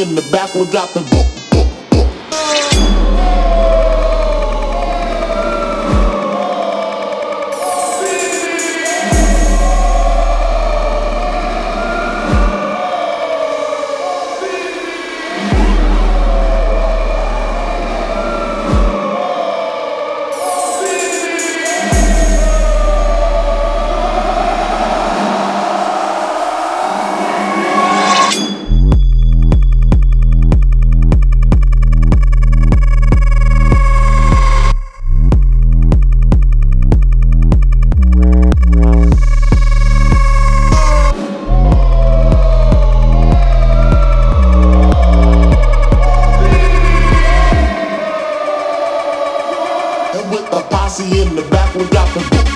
in the back will drop the book. with a posse in the back. We got the.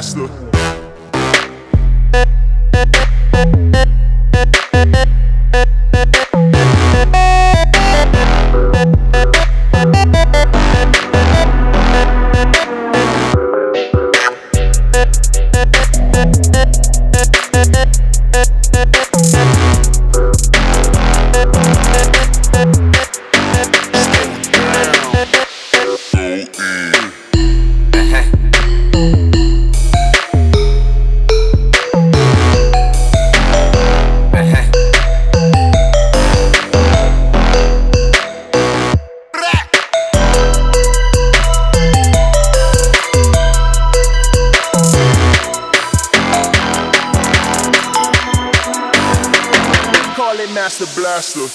Master Blaster. Call it Master Blaster.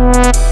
Música